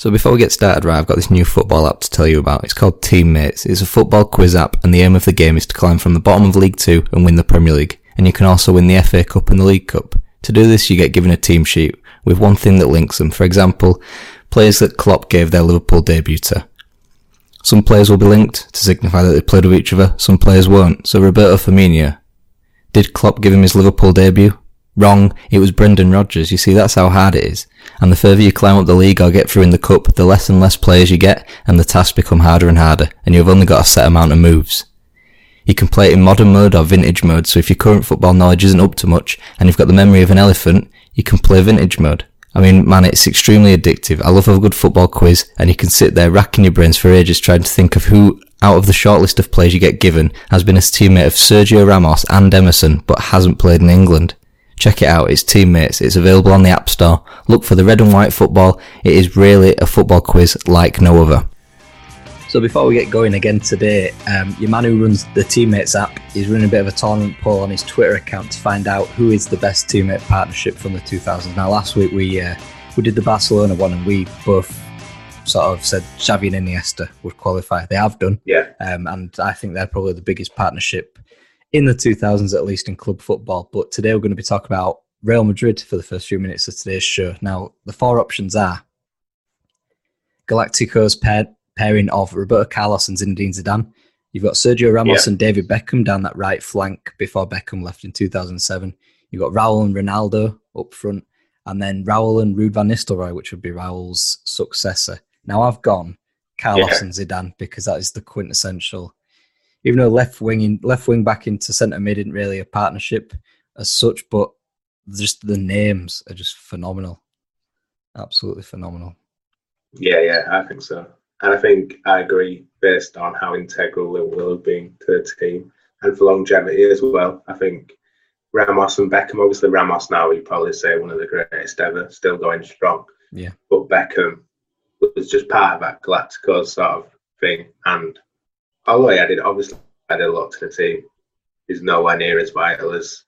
So before we get started, right, I've got this new football app to tell you about. It's called Teammates. It's a football quiz app, and the aim of the game is to climb from the bottom of League Two and win the Premier League. And you can also win the FA Cup and the League Cup. To do this, you get given a team sheet with one thing that links them. For example, players that Klopp gave their Liverpool debut to. Some players will be linked to signify that they played with each other. Some players won't. So Roberto Firmino, did Klopp give him his Liverpool debut? Wrong. It was Brendan Rodgers. You see, that's how hard it is. And the further you climb up the league or get through in the cup, the less and less players you get, and the tasks become harder and harder, and you've only got a set amount of moves. You can play it in modern mode or vintage mode, so if your current football knowledge isn't up to much, and you've got the memory of an elephant, you can play vintage mode. I mean, man, it's extremely addictive. I love a good football quiz, and you can sit there racking your brains for ages trying to think of who, out of the short list of players you get given, has been a teammate of Sergio Ramos and Emerson, but hasn't played in England. Check it out, it's Teammates. It's available on the App Store. Look for the red and white football. It is really a football quiz like no other. So before we get going again today, um, your man who runs the Teammates app is running a bit of a tournament poll on his Twitter account to find out who is the best teammate partnership from the 2000s. Now, last week we uh, we did the Barcelona one, and we both sort of said Xavi and Iniesta would qualify. They have done, Yeah. um, and I think they're probably the biggest partnership in the 2000s, at least in club football. But today we're going to be talking about Real Madrid for the first few minutes of today's show. Now, the four options are Galacticos pair, pairing of Roberto Carlos and Zinedine Zidane. You've got Sergio Ramos Yeah. and David Beckham down that right flank before Beckham left in 2007. You've got Raul and Ronaldo up front, and then Raul and Ruud van Nistelrooy, which would be Raul's successor. Now I've gone Carlos Yeah. and Zidane because that is the quintessential. Even though left wing in, left wing back into centre mid isn't really a partnership as such, but just the names are just phenomenal, absolutely phenomenal. Yeah, yeah, I think so. And I think I agree based on how integral they will have been to the team and for longevity as well. I think Ramos and Beckham, obviously Ramos now, you'd probably say one of the greatest ever, still going strong. Yeah. But Beckham was just part of that Galacticos sort of thing. And although he added, obviously, added a lot to the team, he's nowhere near as vital as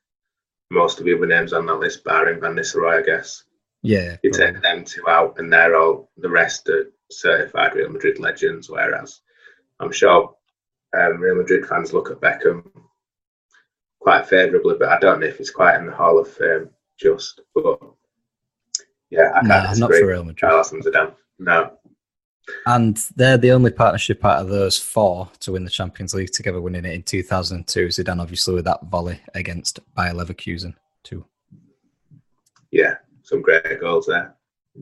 most of the other names on that list, barring Van Nistelrooy, I guess Yeah, you probably. take them two out, and they're all the rest are certified Real Madrid legends. Whereas I'm sure um, Real Madrid fans look at Beckham quite favourably, but I don't know if he's quite in the Hall of Fame just. But yeah, I can't Nah, not disagree. for Real Madrid. Carlos and Zidane. No, And they're the only partnership out of those four to win the Champions League together, winning it in 2002. Zidane, obviously, with that volley against Bayer Leverkusen, too. yeah, some great goals there,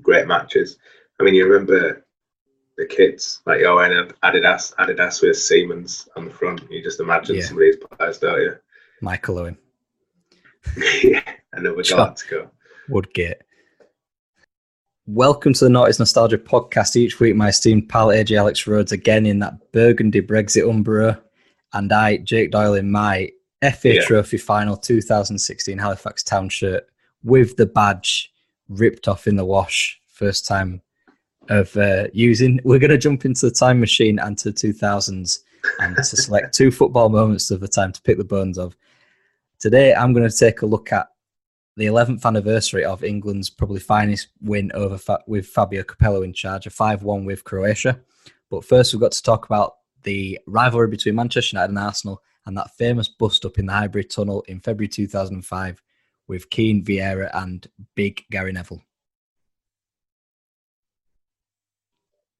great matches. I mean, you remember the kits like oh, you're wearing Adidas, Adidas with Siemens on the front. You just imagine Yeah. some of these players, don't you? Michael Owen, yeah, another. Galactico. Woodgate. Welcome to the Noughties Nostalgia podcast. Each week, my esteemed pal AJ Alex Rhodes again in that burgundy Brexit Umbro, and I, Jake Doyle, in my FA yeah. Trophy final 2016 Halifax Town shirt with the badge ripped off in the wash. First time of uh, using. We're going to jump into the time machine and to 2000s and to select two football moments of the time to pick the bones of. Today, I'm going to take a look at the 11th anniversary of England's probably finest win over Fa- with Fabio Capello in charge, a 5-1 with Croatia. But first, we've got to talk about the rivalry between Manchester United and Arsenal and that famous bust up in the Highbury Tunnel in February 2005 with Keane, Vieira, and big Gary Neville.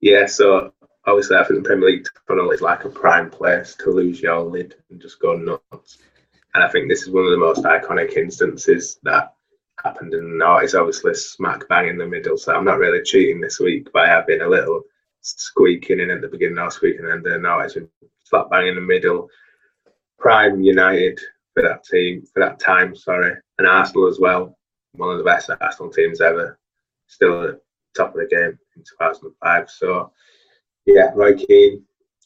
Yeah, so obviously I think the Premier League tunnel is like a prime place to lose your lid and just go nuts. And I think this is one of the most iconic instances that happened the north. It's obviously smack bang in the middle, so I'm not really cheating this week by having a little squeaking in at the beginning of squeaking and then now it's flat bang in the middle. Prime United for that team for that time, sorry, and Arsenal as well. One of the best Arsenal teams ever. Still at the top of the game in 2005. So yeah, Roy Keane.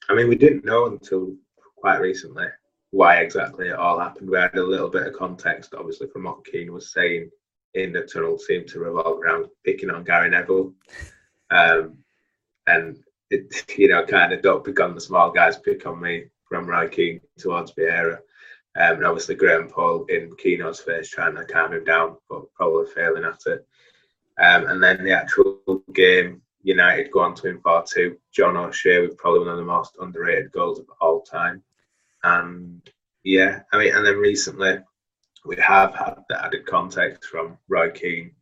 I mean, we didn't know until quite recently why exactly it all happened. We had a little bit of context, obviously, from what Keane was saying in the tunnel seemed to revolve around picking on Gary Neville. Um, and it, you know, kind of don't pick on the small guys, pick on me from Roy Keane towards Vieira. Um, and obviously Graham Poll in Keano's face trying to calm him down, but probably failing at it. Um, and then the actual game, United go on to win 4 2. John O'Shea with probably one of the most underrated goals of all time. And yeah, I mean, and then recently we have had the added context from Roy Keane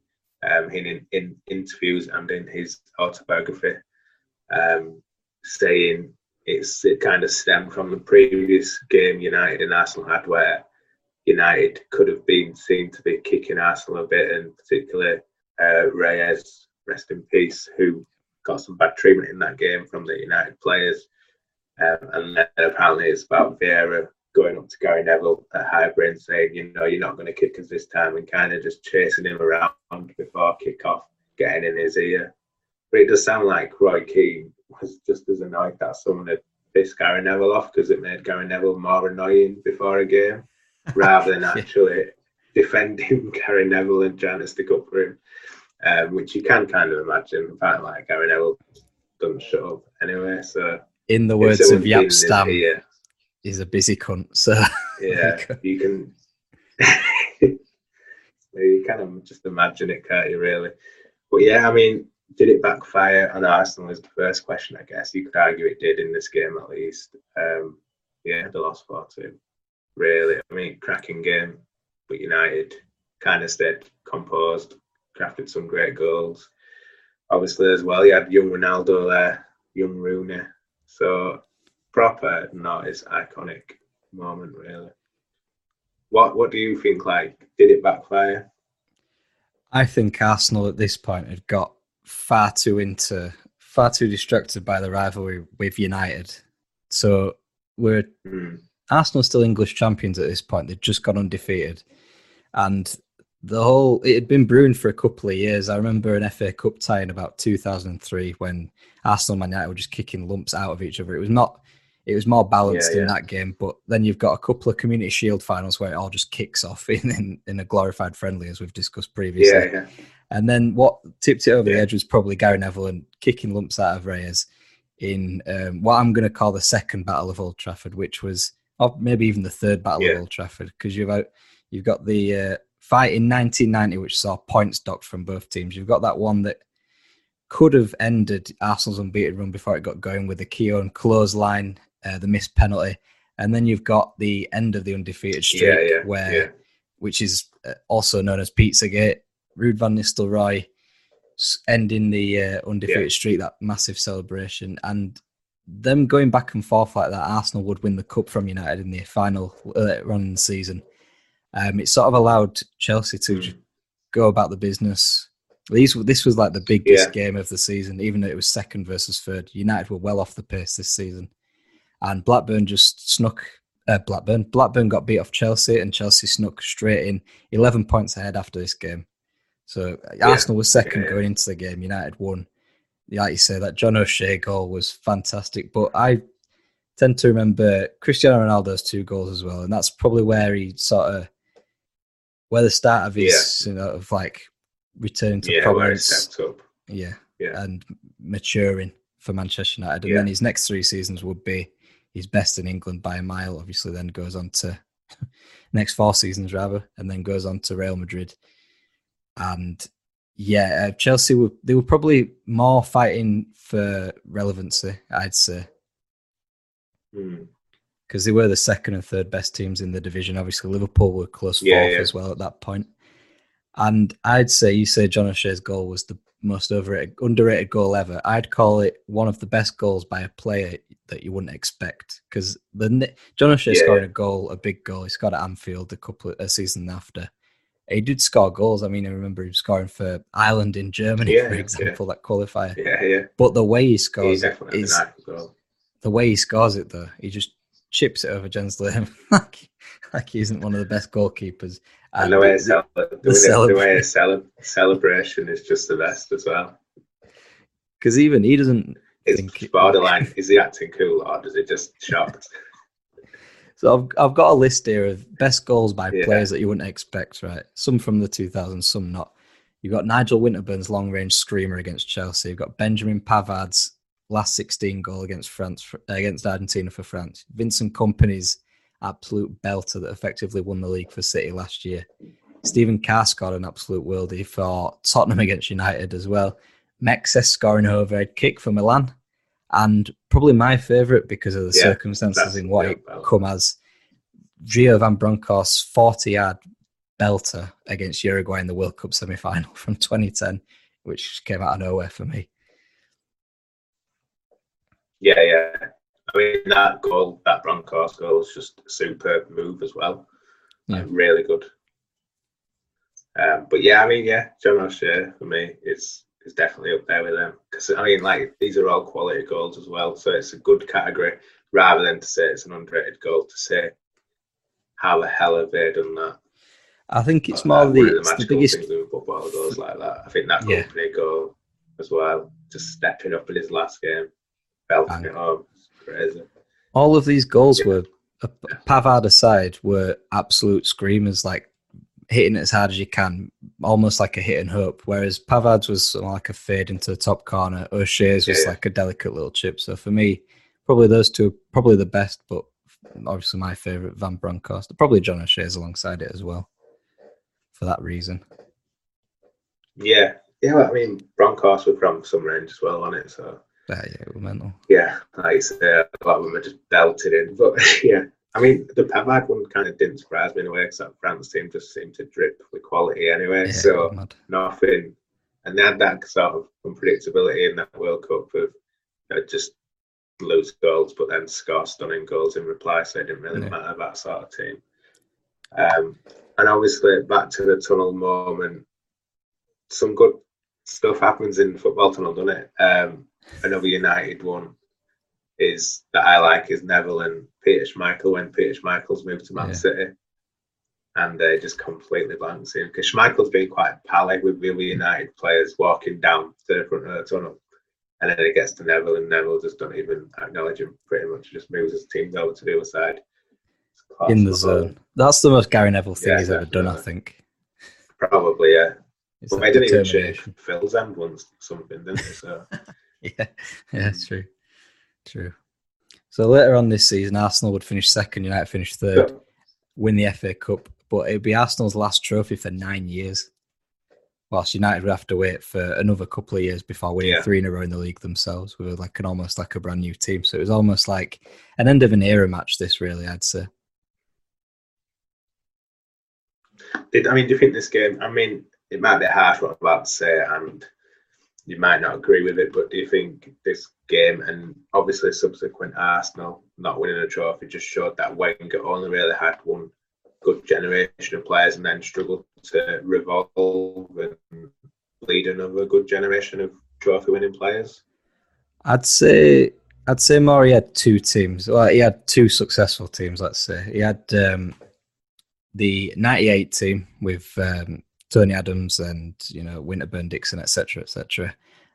um, in, in interviews and in his autobiography, um, saying it's it kind of stemmed from the previous game United and Arsenal had, where United could have been seen to be kicking Arsenal a bit, and particularly uh, Reyes, rest in peace, who got some bad treatment in that game from the United players. Um, and then apparently it's about Vieira going up to Gary Neville at Highbury and saying, you know, you're not going to kick us this time, and kind of just chasing him around before kick off, getting in his ear. But it does sound like Roy Keane was just as annoyed that someone had pissed Gary Neville off because it made Gary Neville more annoying before a game rather than actually defending Gary Neville and trying to stick up for him, um, which you can kind of imagine. Apparently, like Gary Neville doesn't shut up anyway. So, in the words of Jaap Stam, he's a busy cunt. So, yeah, you can. you kind of just imagine it, can't you? Really, but yeah, I mean, did it backfire on Arsenal? Is the first question, I guess. You could argue it did in this game at least. Um, yeah, the lost 4 2. Really, I mean, cracking game, but United kind of stayed composed, crafted some great goals. Obviously, as well, you had young Ronaldo there, young Rooney. So, proper, not as iconic moment, really. What What do you think? Like, did it backfire? I think Arsenal at this point had got far too into, far too distracted by the rivalry with United. So we're mm. Arsenal still English champions at this point. They've just gone undefeated, and the whole it had been brewing for a couple of years. I remember an FA Cup tie in about 2003 when Arsenal and United were just kicking lumps out of each other. It was not. It was more balanced yeah, yeah. in that game, but then you've got a couple of Community Shield finals where it all just kicks off in, in, in a glorified friendly, as we've discussed previously. Yeah, and then what tipped it over the edge was probably Gary Neville and kicking lumps out of Reyes in um, what I'm going to call the second Battle of Old Trafford, which was or maybe even the third Battle of Old Trafford, because you've out, you've got the uh, fight in 1990, which saw points docked from both teams. You've got that one that could have ended Arsenal's unbeaten run before it got going with the Keown clothesline, uh, the missed penalty, and then you've got the end of the undefeated streak, yeah, yeah, where yeah. which is uh, also known as Pizzagate, Ruud van Nistelrooy ending the uh, undefeated streak, that massive celebration, and them going back and forth like that. Arsenal would win the cup from United in the final uh, run in the season. Um, it sort of allowed Chelsea to mm. go about the business. These this was like the biggest yeah. game of the season, even though it was second versus third. United were well off the pace this season, and Blackburn just snuck. Uh, Blackburn Blackburn got beat off Chelsea, and Chelsea snuck straight in, eleven points ahead after this game. So yeah. Arsenal was second yeah. going into the game. United won. Like you say, that John O'Shea goal was fantastic. But I, tend to remember Cristiano Ronaldo's two goals as well, and that's probably where he sort of where the start of his yeah. you know of like returning to yeah, prominence. Yeah. yeah, and maturing for Manchester United, and yeah. then his next three seasons would be his best in England by a mile. Obviously, then goes on to next four seasons rather, and then goes on to Real Madrid. And yeah, uh, Chelsea were they were probably more fighting for relevancy, I'd say, because they were the second and third best teams in the division. Obviously, Liverpool were close yeah, fourth yeah. as well at that point. And I'd say you say John O'Shea's goal was the most overrated, underrated goal ever. I'd call it one of the best goals by a player that you wouldn't expect because the John O'Shea yeah, scored a goal, a big goal. He scored at Anfield a couple of, a season after. He did score goals. I mean, I remember him scoring for Ireland in Germany, yeah, for example, that qualifier. Yeah, yeah. But the way he scores it is the way he scores it though. He just chips it over Jens like like he isn't one of the best goalkeepers. And, and the way, the, the, the, the way cele- celebration is just the best as well. Because even he doesn't. It's borderline. is he acting cool or does it just shocked? So I've I've got a list here of best goals by yeah. players that you wouldn't expect. Right, some from the 2000s, some not. You've got Nigel Winterburn's long range screamer against Chelsea. You've got Benjamin Pavard's last 16 goal against France against Argentina for France. Vincent Kompany's absolute belter that effectively won the league for City last year. Stephen Carr scored an absolute worldie for Tottenham against United as well. Mexes scoring an overhead kick for Milan. And probably my favourite because of the yeah, circumstances in what it come as. Gio Van Bronckhorst 40 yard belter against Uruguay in the World Cup semi final from 2010, which came out of nowhere for me. Yeah, yeah. I mean, that goal, that Bronckhorst goal is just a superb move as well. Yeah. really good. Um, but yeah, I mean, yeah, John O'Shea for me is is definitely up there with them because I mean, like these are all quality goals as well, so it's a good category rather than to say it's an underrated goal. To say how the hell have they done that? I think it's more the, the, the biggest things in football goals like that. I think that yeah. Goal as well, just stepping up in his last game, home crazy. All of these goals yeah. were, uh, Pavard aside, were absolute screamers, like hitting it as hard as you can, almost like a hit and hope. Whereas Pavard's was like a fade into the top corner. O'Shea's was yeah. like a delicate little chip. So for me, probably those two, probably the best, but obviously my favourite, Van Bronckhorst. Probably John O'Shea's alongside it as well for that reason. Yeah. Yeah, I mean, Bronckhorst were from some range as well on it, so yeah, yeah, mental. Yeah, like I say, a lot of them are just belted in. But yeah, I mean, the Pavard one kind of didn't surprise me in a way because that France team just seemed to drip with quality anyway. Yeah, so mad. nothing, and they had that sort of unpredictability in that World Cup of you know, just lose goals, but then score stunning goals in reply. So it didn't really yeah. matter that sort of team. Um, and obviously, back to the tunnel moment. Some good stuff happens in football tunnel, doesn't it? Um, another United one is that I like is Neville and Peter Schmeichel when Peter Schmeichel's moved to Man yeah. City. And they're just completely blanks him because Schmeichel's been quite pally with really United players walking down to the front of the tunnel. And then it gets to Neville, and Neville just don't even acknowledge him pretty much. Just moves his team over to the other side. In the zone. That's the most Gary Neville thing yeah, he's definitely. ever done, I think. Probably, yeah. It's but they didn't even shake Phil's end once, something, didn't they? So. yeah, yeah, true, true. So later on this season, Arsenal would finish second, United finish third, yeah. win the FA Cup, but it'd be Arsenal's last trophy for nine years. Whilst United would have to wait for another couple of years before winning yeah. three in a row in the league themselves, with like an almost like a brand new team. So it was almost like an end of an era match. This really, I'd say. Did I mean? Do you think this game? I mean, it might be harsh what I'm about to say, and you might not agree with it, but do you think this game and obviously subsequent Arsenal not winning a trophy just showed that Wenger only really had one good generation of players and then struggled to revolve and lead another good generation of trophy winning players? I'd say I'd say more he had two teams. Well, he had two successful teams. Let's say he had um, the '98 team with um, Tony Adams and you know Winterburn, Dixon, etc., etc.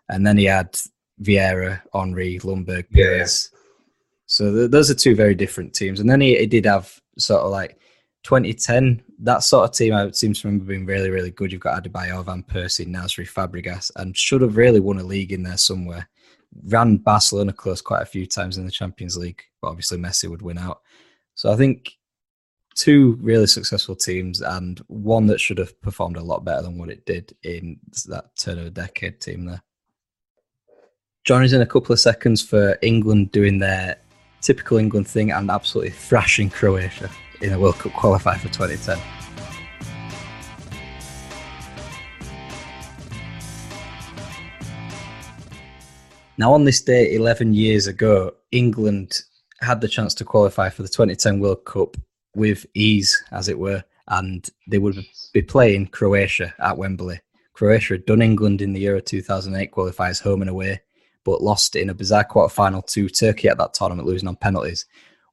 And then he had Vieira, Henry, Ljungberg, Pires, So th- those are two very different teams. And then he, he, did have sort of like 2010, that sort of team I seems to remember being really, really good. You've got Adebayor, Van Persie, Nasri, Fabregas, and should have really won a league in there somewhere. Ran Barcelona close quite a few times in the Champions League, but obviously Messi would win out. So I think two really successful teams and one that should have performed a lot better than what it did in that turn of a decade team there. John is in a couple of seconds for England doing their typical England thing and absolutely thrashing Croatia in a World Cup qualifier for 2010. Now, on this day, 11 years ago, England had the chance to qualify for the 2010 World Cup with ease, as it were, and they would be playing Croatia at Wembley. Croatia had done England in the Euro 2008 qualifiers home and away, but lost in a bizarre quarter final to Turkey at that tournament, losing on penalties.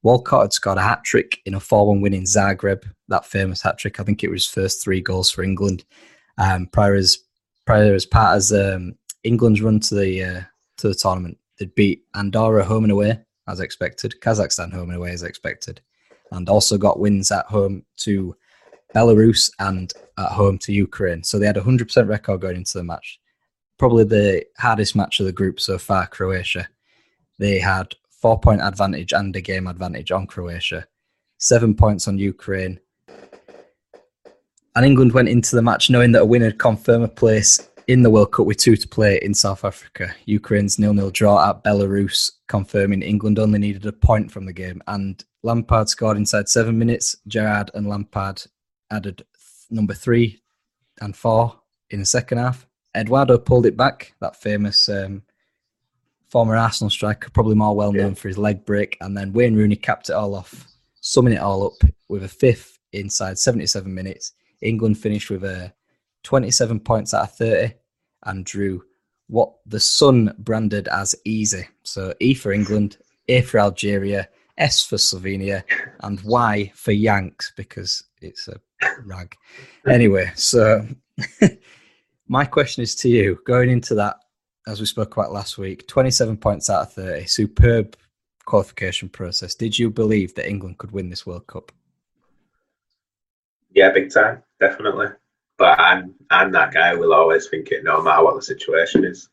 Walcott had scored a hat trick in a 4 1 win in Zagreb, that famous hat trick. I think it was his first three goals for England. Um, prior, as, prior as part as um, England's run to the uh, to the tournament, they'd beat Andorra home and away, as expected, Kazakhstan home and away, as expected, and also got wins at home to Belarus and at home to Ukraine. So they had a 100% record going into the match. Probably the hardest match of the group so far, Croatia. They had four point advantage and a game advantage on Croatia, seven points on Ukraine. And England went into the match knowing that a win would confirm a place in the World Cup with two to play in South Africa. Ukraine's nil-nil draw at Belarus, confirming England only needed a point from the game. And Lampard scored inside seven minutes. Gerrard and Lampard added number three and four in the second half. Eduardo pulled it back, that famous um, former Arsenal striker, probably more well known yeah. for his leg break. And then Wayne Rooney capped it all off, summing it all up with a fifth inside 77 minutes. England finished with a 27 points out of 30 and drew what the Sun branded as easy. So E for England, A for Algeria, S for Slovenia, and Y for Yanks because it's a rag. Anyway, so my question is to you going into that, as we spoke about last week 27 points out of 30, superb qualification process. Did you believe that England could win this World Cup? Yeah, big time, definitely. But I'm I'm that guy who will always think it no matter what the situation is.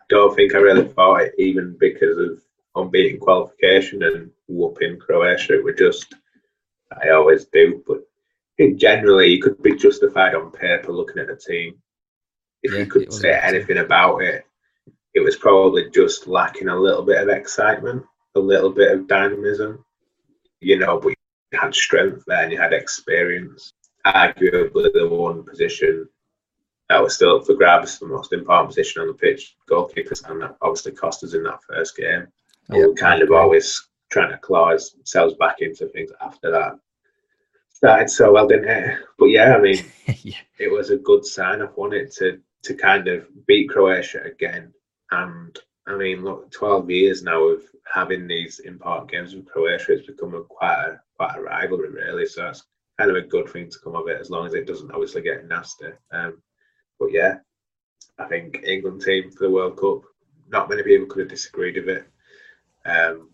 I don't think I really thought it even because of unbeaten qualification and whooping Croatia. It was just I always do. But generally you could be justified on paper looking at the team. If yeah, you could say anything about it, it was probably just lacking a little bit of excitement, a little bit of dynamism. You know, but you had strength there and you had experience arguably the one position that was still up for grabs, the most important position on the pitch, goalkeepers, and that obviously cost us in that first game. Yeah. We kind of always trying to claw ourselves back into things after that. Started so well, didn't it? But yeah, I mean, yeah. it was a good sign. I wanted to to kind of beat Croatia again, and I mean, look, twelve years now of having these important games with Croatia, it's become a quite a quite a rivalry, really. So it's kind of a good thing to come of it, as long as it doesn't obviously get nasty. Um, but yeah, I think England team for the World Cup. Not many people could have disagreed with it. Um,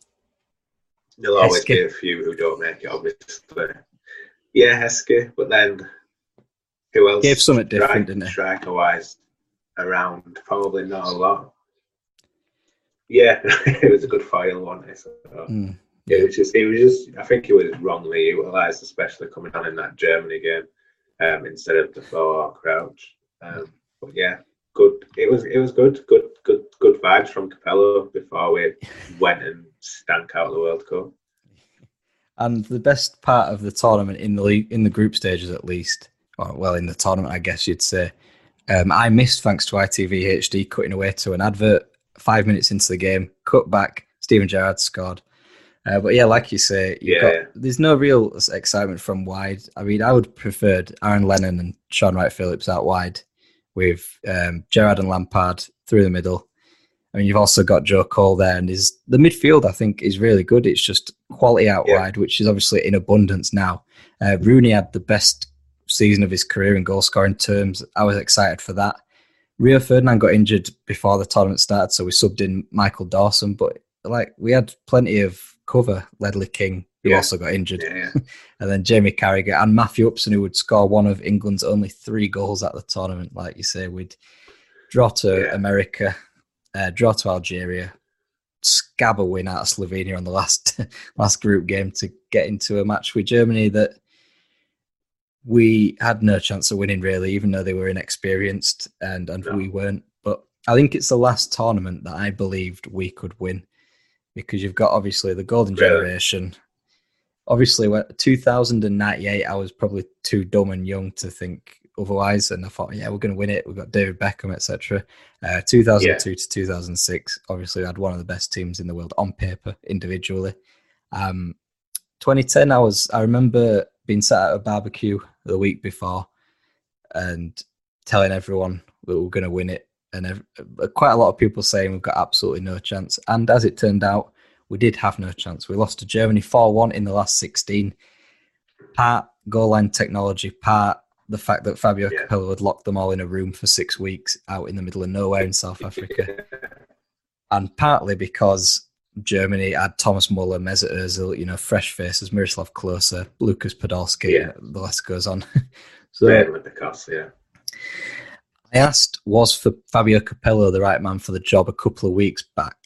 there'll always be a few who don't make it, obviously. Yeah, Heskey, but then who else? Gave something different, didn't it? Striker wise, around probably not a lot. Yeah, it was a good final, wasn't? So, mm. Was just, it was just. I think it was wrongly utilised, especially coming on in that Germany game um, instead of the or Crouch. Um, but yeah, good. It was, it was good, good, good, good vibes from Capello before we went and stank out the World Cup. And the best part of the tournament in the league, in the group stages at least, or well, in the tournament, I guess you'd say. Um, I missed thanks to ITV HD cutting away to an advert five minutes into the game, cut back. Steven Gerrard scored. Uh, but yeah, like you say, yeah, got, there's no real excitement from wide. I mean, I would prefer Aaron Lennon and Shaun Wright-Phillips out wide with um, Gerrard and Lampard through the middle. I mean, you've also got Joe Cole there, and is the midfield I think is really good. It's just quality out yeah. wide, which is obviously in abundance now. Uh, Rooney had the best season of his career in goal scoring terms. I was excited for that. Rio Ferdinand got injured before the tournament started, so we subbed in Michael Dawson, but like we had plenty of cover. Ledley King, who Yeah. also got injured, Yeah, yeah. and then Jamie Carragher and Matthew Upson, who would score one of England's only three goals at the tournament. Like you say, we'd draw to. America, uh, draw to Algeria, scab a win out of Slovenia on the last last group game to get into a match with Germany that we had no chance of winning really, even though they were inexperienced and and No. we weren't. But I think it's the last tournament that I believed we could win because you've got obviously the golden Really? generation. Obviously, when 2098, I was probably too dumb and young to think otherwise, and I thought, yeah, we're going to win it. We've got David Beckham, etc. Uh, 2002 to 2006, obviously, we had one of the best teams in the world on paper, individually. Um, 2010, I was, I remember being sat at a barbecue the week before and telling everyone that we we're going to win it, and ev- uh, quite a lot of people saying we've got absolutely no chance. And as it turned out, we did have no chance. We lost to Germany 4 1 in the last 16. Part goal line technology, part the fact that Fabio Yeah. Capello had locked them all in a room for six weeks out in the middle of nowhere in South Africa. and partly because Germany had Thomas Muller, Mesut Ozil, you know, fresh faces, Miroslav Klose, Lukas Podolski, Yeah. the list goes on. so yeah, with the because, yeah. I asked, was for Fabio Capello the right man for the job a couple of weeks back?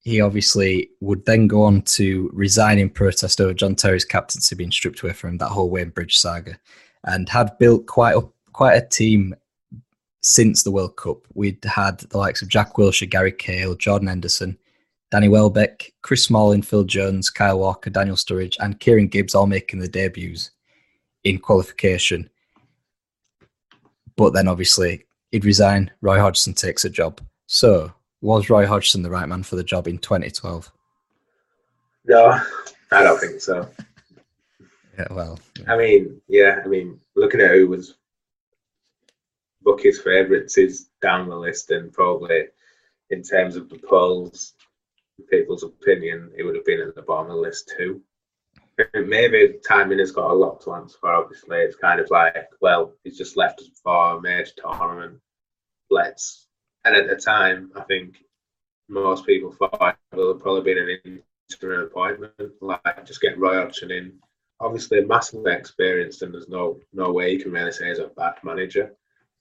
He obviously would then go on to resign in protest over John Terry's captaincy being stripped away from him, that whole Wayne Bridge saga, and had built quite a, quite a team since the World Cup. We'd had the likes of Jack Wilshere, Gary Cahill, Jordan Henderson, Danny Welbeck, Chris Smalling, Phil Jones, Kyle Walker, Daniel Sturridge, and Kieran Gibbs all making their debuts in qualification. But then obviously he'd resign. Roy Hodgson takes a job. So was Roy Hodgson the right man for the job in 2012? No, I don't think so. Yeah, well, I mean, yeah, I mean, looking at who was Bucky's favourites is down the list, and probably in terms of the polls, people's opinion, it would have been at the bottom of the list too. Maybe timing has got a lot to answer for. Obviously, it's kind of like, well, he's just left us for a major tournament. Let's. And at the time, I think most people thought it would have probably been an interim appointment, like just get Roy Hodgson in obviously massively experienced, and there's no no way you can really say he's a bad manager.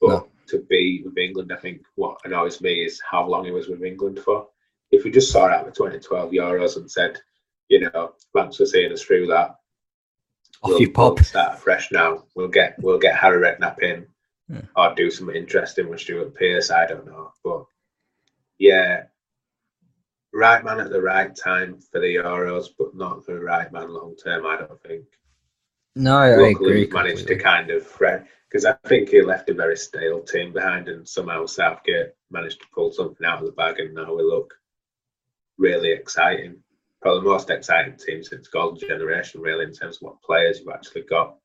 But No. to be with England, I think what annoys me is how long he was with England for. If we just saw out the 2012 Euros and said, you know, thanks for seeing us through that. off we'll, you pop. we'll start fresh now. We'll get we'll get Harry Redknapp in, Yeah. or do something interesting with Stuart Pearce. I don't know, but yeah, right man at the right time for the Euros, but not the right man long term. I don't think. No, I, Luckily, agree. we've managed to kind of because I think he left a very stale team behind, and somehow Southgate managed to pull something out of the bag, and now we look really exciting. Probably the most exciting team since Golden Generation, really, in terms of what players you've actually got.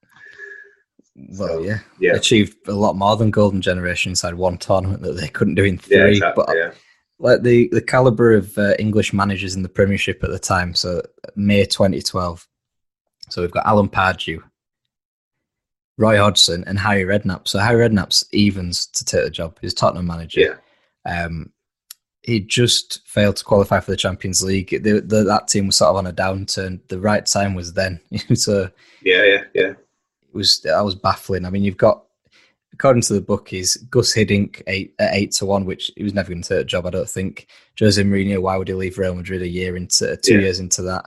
Well, yeah. Yeah, Achieved a lot more than Golden Generation inside one tournament that they couldn't do in three. yeah, exactly. but yeah. like the the caliber of uh, English managers in the Premiership at the time. So May 2012. So we've got Alan Pardew, Roy Hodgson, and Harry Redknapp. So Harry Redknapp's evens to take the job. He's Tottenham manager. Yeah. Um, he just failed to qualify for the Champions League. The, the, that team was sort of on a downturn. The right time was then. so Yeah, yeah, yeah. It was that was baffling. I mean, you've got according to the bookies, Gus Hiddink eight at eight to one, which he was never going to take a job. I don't think. Jose Mourinho, why would he leave Real Madrid a year into two Yeah. years into that?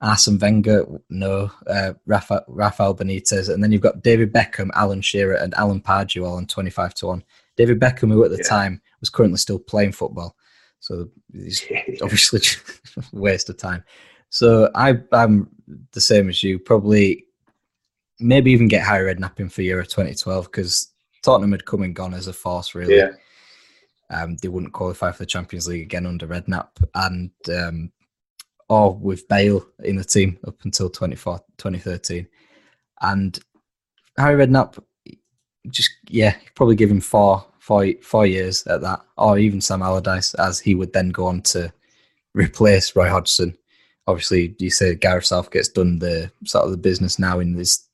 Arsene Wenger, no. Uh, Rafa, Rafael Benitez, and then you've got David Beckham, Alan Shearer, and Alan Pardew all on twenty five to one. David Beckham, who at the Yeah. time was currently still playing football, so he's obviously waste of time. So I, I'm the same as you. Probably, maybe even get Harry Redknapp in for Euro 2012 because Tottenham had come and gone as a force. Really, yeah, um, they wouldn't qualify for the Champions League again under Redknapp, and um, or with Bale in the team up until 2013, and Harry Redknapp. Just yeah, probably give him four, four, four years at that, or even Sam Allardyce, as he would then go on to replace Roy Hodgson. Obviously, you say Gareth Southgate's done the sort of the business now in this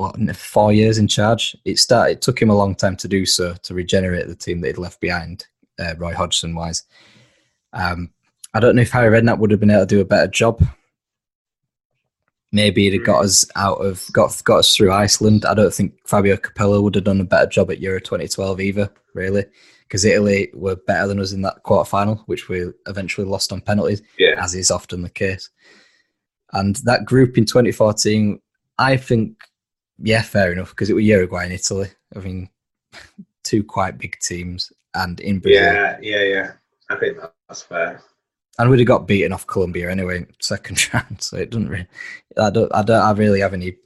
what four years in charge. It started. It took him a long time to do so to regenerate the team that he'd left behind, uh, Roy Hodgson wise. Um, I don't know if Harry Redknapp would have been able to do a better job. Maybe he'd have got us out of got got us through Iceland. I don't think Fabio Capello would have done a better job at Euro 2012 either, really, because Italy were better than us in that quarter final, which we eventually lost on penalties, Yeah. as is often the case. And that group in 2014, I think, yeah, fair enough, because it was Uruguay and Italy. I mean, two quite big teams, and in Brazil. Yeah, yeah, yeah. I think that's fair. and we'd have got beaten off Colombia anyway second round. So it doesn't really. I don't. I don't. I really have any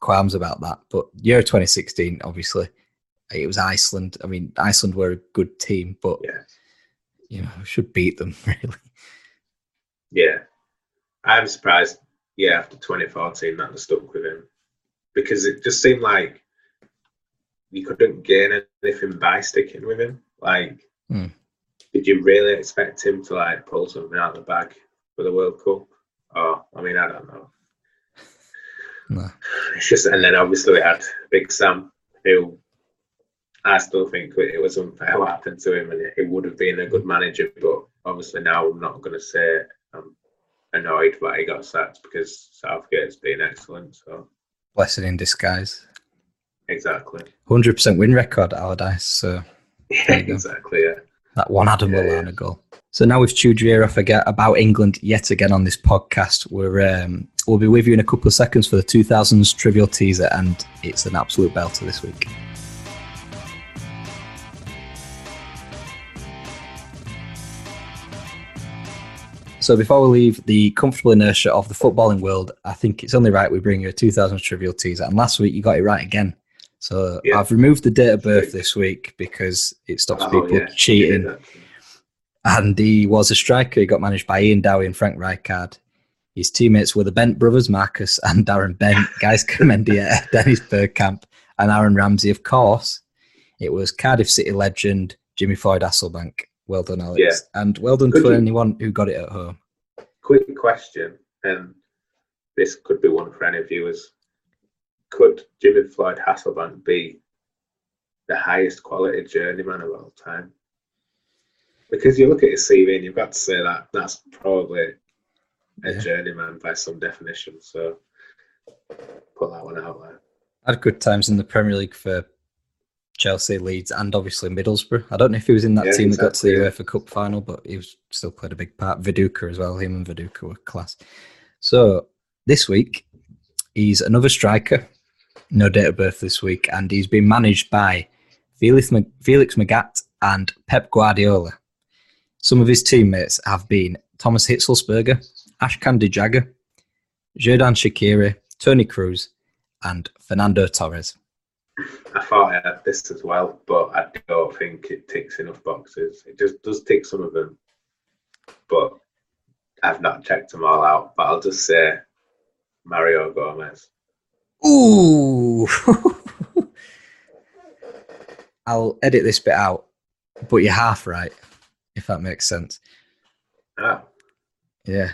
qualms about that. But Euro 2016, obviously, it was Iceland. I mean, Iceland were a good team, but Yeah. you know, should beat them really. Yeah. I'm surprised, yeah, after 2014 that stuck with him. Because it just seemed like you couldn't gain anything by sticking with him. Like, Hmm. did you really expect him to like pull something out of the bag for the World Cup? Oh, I mean, I don't know. No. It's just, and then obviously we had Big Sam, who I still think it was unfair what happened to him, and he would have been a good manager. But obviously now I'm not going to say I'm annoyed that he got sacked because Southgate's been excellent. So Blessing in disguise. exactly, Hundred percent win record Allardyce. So yeah, exactly, yeah. that one Adam Yeah, Lallana yeah. goal. So now we've chewed your ear off again about England yet again on this podcast. We're um, we'll be with you in a couple of seconds for the 2000s trivial teaser, and it's an absolute belter this week. So before we leave the comfortable inertia of the footballing world, I think it's only right we bring you a 2000 trivial teaser. And last week you got it right again. So Yeah. I've removed the date of birth this week because it stops Oh, people yeah, cheating and he was a striker. He got managed by Ian Dowie and Frank Rijkaard. His teammates were the Bent brothers, Marcus and Darren Bent, Gaizka Mendieta, Dennis Bergkamp, and Aaron Ramsey. Of course, it was Cardiff City legend Jimmy Floyd Hasselbaink. Well done, Alex. Yeah. And well done Could to you- anyone who got it at home. Quick question, and this could be one for any viewers. Could Jimmy Floyd Hasselbaink be the highest quality journeyman of all time? Because you look at his CV and you've got to say that that's probably a Yeah. journeyman by some definition. So put that one out there. Had good times in the Premier League for Chelsea, Leeds, and obviously Middlesbrough. I don't know if he was in that Yeah, team that got to the. UEFA Cup final, but he was still played a big part. Viduka as well. Him and Viduka were class. So this week, he's another striker. No date of birth this week, and he's been managed by Felix, Mag- Felix Magath and Pep Guardiola. Some of his teammates have been Thomas Hitzlsperger, Ashkan Dejagah, Xherdan Shaqiri, Toni Kroos, and Fernando Torres. I thought I had this as well, but I don't think it ticks enough boxes. It just does tick some of them, but I've not checked them all out. But I'll just say Mario Gomez. Ooh. I'll edit this bit out, but you're half right, if that makes sense. Oh, Yeah.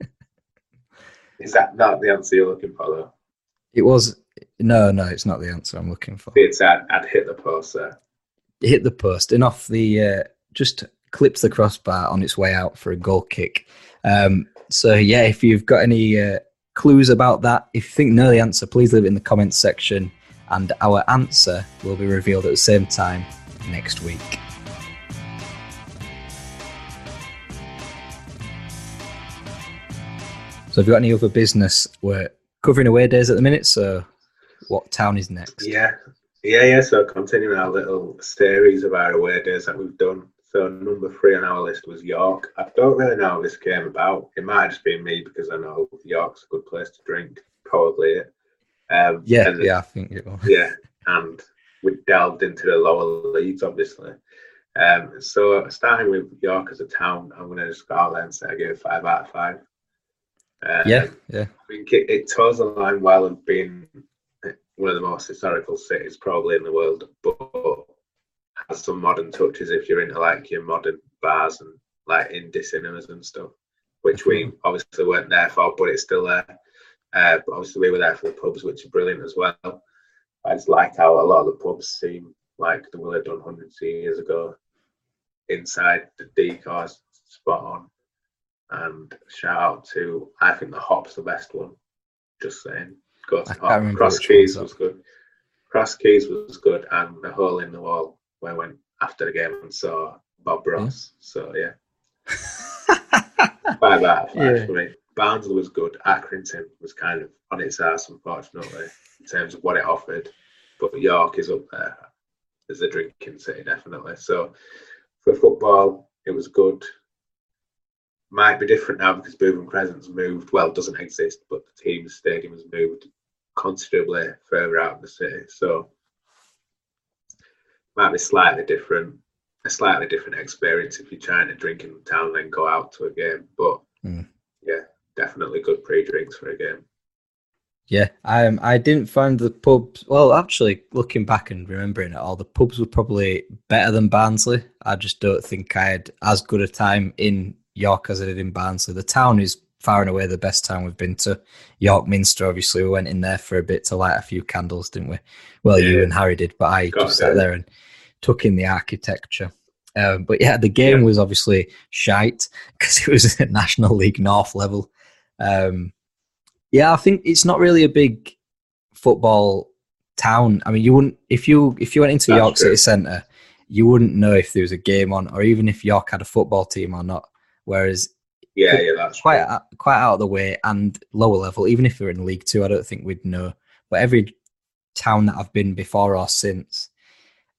is that not the answer you're looking for, though? It was. No, no, it's not the answer I'm looking for. It's I'd, I'd hit the post there. It hit the post and off the. Uh, just clips the crossbar on its way out for a goal kick. Um, so, yeah, if you've got any uh, clues about that, if you think know the answer, please leave it in the comments section. And our answer will be revealed at the same time next week. So, have you got any other business? We're covering away days at the minute. So, what town is next? Yeah, yeah, yeah. So continuing our little series of our away days that we've done. So number three on our list was York. I don't really know how this came about. It might have just been me because I know York's a good place to drink. Probably it. Um, Yeah, and- yeah, I think it was. yeah, and we delved into the lower leagues, obviously. Um, so starting with York as a town, I'm going to just go out there and say I give it five out of five. Um, Yeah, yeah. I think it, it toes the line well of being one of the most historical cities probably in the world, but has some modern touches if you're into like your modern bars and like indie cinemas and stuff, which we obviously weren't there for, but it's still there. Uh, but obviously we were there for the pubs, which are brilliant as well. I just like how a lot of the pubs seem like they have done hundreds of years ago. Inside the decors, spot on. And shout out to I think the hop's the best one. Just saying. Go to I can't hop. remember Cross keys was good. Cross keys was good, and the hole in the wall where I went after the game and saw Bob hmm? Ross. So yeah, five out of five Yeah. for me. Barnsley was good. Accrington was kind of on its ass, unfortunately, in terms of what it offered. But York is up there as a drinking city, definitely. So for football, it was good. Might be different now because Bootham Crescent's moved. Well, it doesn't exist, but the team's stadium has moved considerably further out of the city. So might be slightly different, a slightly different experience if you're trying to drink in the town and then go out to a game. But Mm. yeah, definitely good pre-drinks for a game. Yeah, um, I didn't find the pubs. Well, actually, looking back and remembering it all, the pubs were probably better than Barnsley. I just don't think I had as good a time in York as I did in Barnsley. The town is far and away the best town we've been to. York Minster, obviously, we went in there for a bit to light a few candles, didn't we? Well, you and Harry did, but I Got just sat yeah. there and took in the architecture. Um, but yeah, the game Yeah. was obviously shite because it was at National League North level. Um, yeah, I think it's not really a big football town. I mean, you wouldn't if you if you went into That's York true. City Centre, you wouldn't know if there was a game on, or even if York had a football team or not. Whereas Yeah, yeah, that's quite quite out of the way and lower level. Even if we are in League Two, I don't think we'd know. But every town that I've been before or since,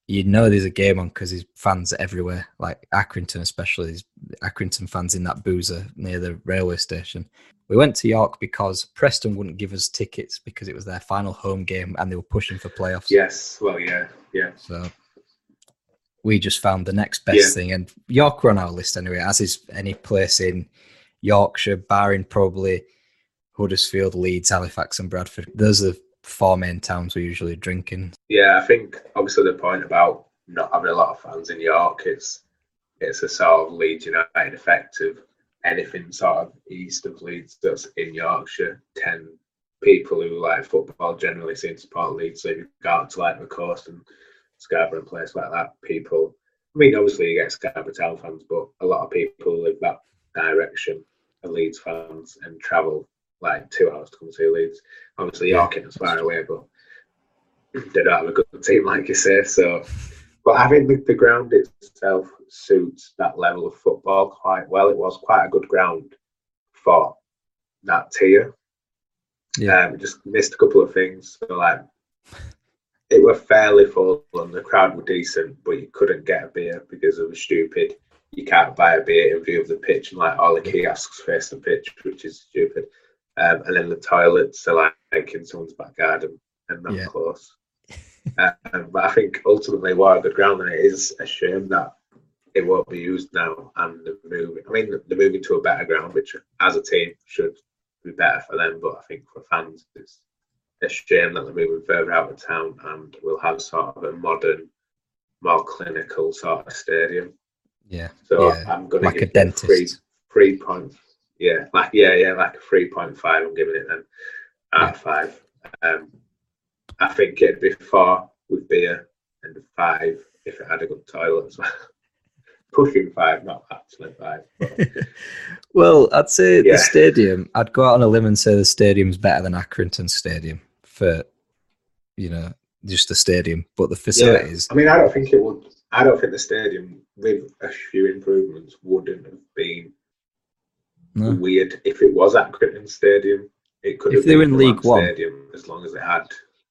you know there's a game on because there's fans everywhere. Like Accrington, especially, there's Accrington fans in that boozer near the railway station. We went to York because Preston wouldn't give us tickets because it was their final home game and they were pushing for playoffs. Yes, well, yeah, yeah. So we just found the next best Yeah. thing. And York were on our list anyway, as is any place in Yorkshire, barring probably Huddersfield, Leeds, Halifax, and Bradford. Those are the four main towns we usually drink in. Yeah, I think obviously the point about not having a lot of fans in York is it's a sort of Leeds United effect of anything sort of east of Leeds that's in Yorkshire. Ten people who like football generally seem to support Leeds. So you go out to like the coast and Scarborough and places like that, people. I mean, obviously you get Scarborough Town fans, but a lot of people live that direction are Leeds fans and travel like two hours to come see Leeds. Obviously, York isn't far away, but they don't have a good team, like you say. So, but I think the, the ground itself suits that level of football quite well. It was quite a good ground for that tier. Yeah. Um, just missed a couple of things. So, like, it were fairly full and the crowd were decent, but you couldn't get a beer because it was stupid. You can't buy a beer in view of the pitch, and like all the kiosks face the pitch, which is stupid. Um, and then the toilets are like, in someone's back garden and not Yeah. close. um, but I think ultimately, what a good ground, and it is a shame that it won't be used now. And they're moving. I mean, they're moving to a better ground, which as a team should be better for them. But I think for fans, it's a shame that they're moving further out of town, and we'll have sort of a modern, more clinical sort of stadium. Yeah. So yeah. I'm going to Like a give it dentist. three three point. Yeah, like yeah, yeah, like a three point five. I'm giving it then out of five. Um, I think it'd be four with beer and a five if it had a good toilet as well. Pushing five, not actually five. But Well, I'd say Yeah. the stadium, I'd go out on a limb and say the stadium's better than Accrington Stadium for, you know, just the stadium. But the facilities, I mean, I don't think it would. I don't think the stadium, with a few improvements, wouldn't have been no. weird if it was at Accrington Stadium. It could If have they were in League One. Stadium as long as it had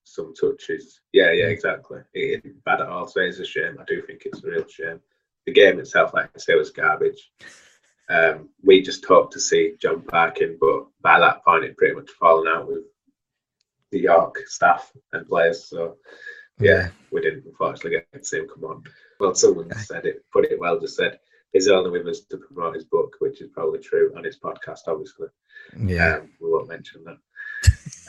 some touches. Yeah, yeah, Yeah. exactly. It isn't bad at all. So it's a shame. I do think it's a real shame. The game itself, like I say, was garbage. Um, we just hoped to see Jon Parkin, but by that point, it pretty much fallen out with the York staff and players. So yeah, we didn't unfortunately get to see him come on. Well, someone said it, put it well, just said he's only with us to promote his book, which is probably true, and his podcast, obviously. yeah. Um, we won't mention that.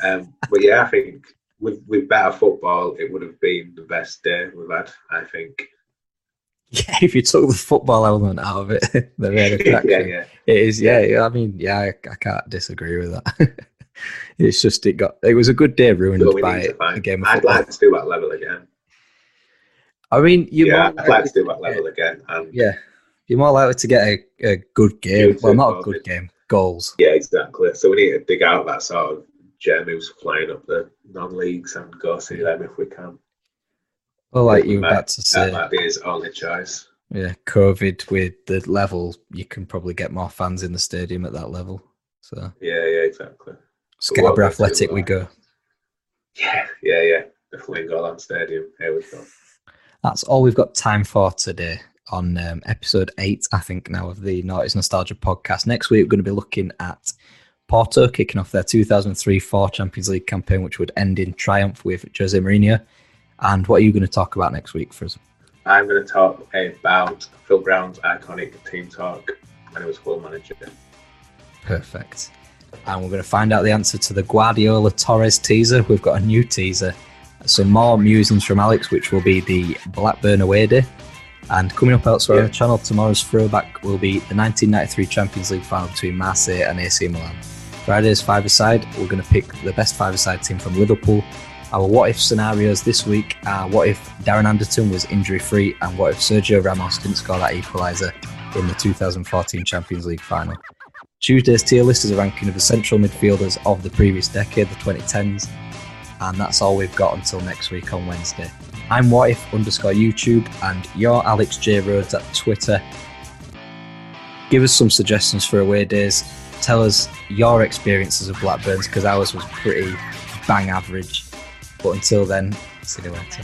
um, but yeah, I think with with better football, it would have been the best day we've had. I think. Yeah, if you took the football element out of it, the yeah, yeah, It is, yeah. yeah, I mean, yeah, I, I can't disagree with that. it's just it got it was a good day ruined So by to a game of I'd football. like to do that level again. I mean, you yeah, might- I'd like to do that level again. And Yeah, You're more likely to get a, a good game. Well, not a good game. Goals. Yeah, exactly. So we need to dig out that sort of gem who's flying up the non-leagues and go see them if we can. Well, like you were about to say, that might be his only choice. Yeah, COVID with the level, you can probably get more fans in the stadium at that level. So yeah, yeah, exactly. Scarborough Athletic, we go. Yeah, yeah, yeah. The Flamingo Land Stadium. Here we go. That's all we've got time for today on um, episode eight, I think, now of the Noughties Nostalgia podcast. Next week, we're going to be looking at Porto kicking off their 2003 4 Champions League campaign, which would end in triumph with Jose Mourinho. And what are you going to talk about next week for us? I'm going to talk about Phil Brown's iconic team talk when he was Hull manager. Perfect. And we're going to find out the answer to the Guardiola Torres teaser. We've got a new teaser. Some more musings from Alex, which will be the Blackburn away day. And coming up elsewhere yeah. on the channel, tomorrow's throwback will be the 1993 Champions League final between Marseille and AC Milan. Friday's five-a-side, we're going to pick the best five-a-side team from Liverpool. Our what-if scenarios this week are what if Darren Anderton was injury-free and what if Sergio Ramos didn't score that equaliser in the 2014 Champions League final. Tuesday's tier list is a ranking of the central midfielders of the previous decade, the 2010s. And that's all we've got until next week on Wednesday. I'm what if underscore YouTube and you're Alex J Rhodes at Twitter. Give us some suggestions for away days. Tell us your experiences of Blackburns because ours was pretty bang average. But until then, see you later.